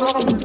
rock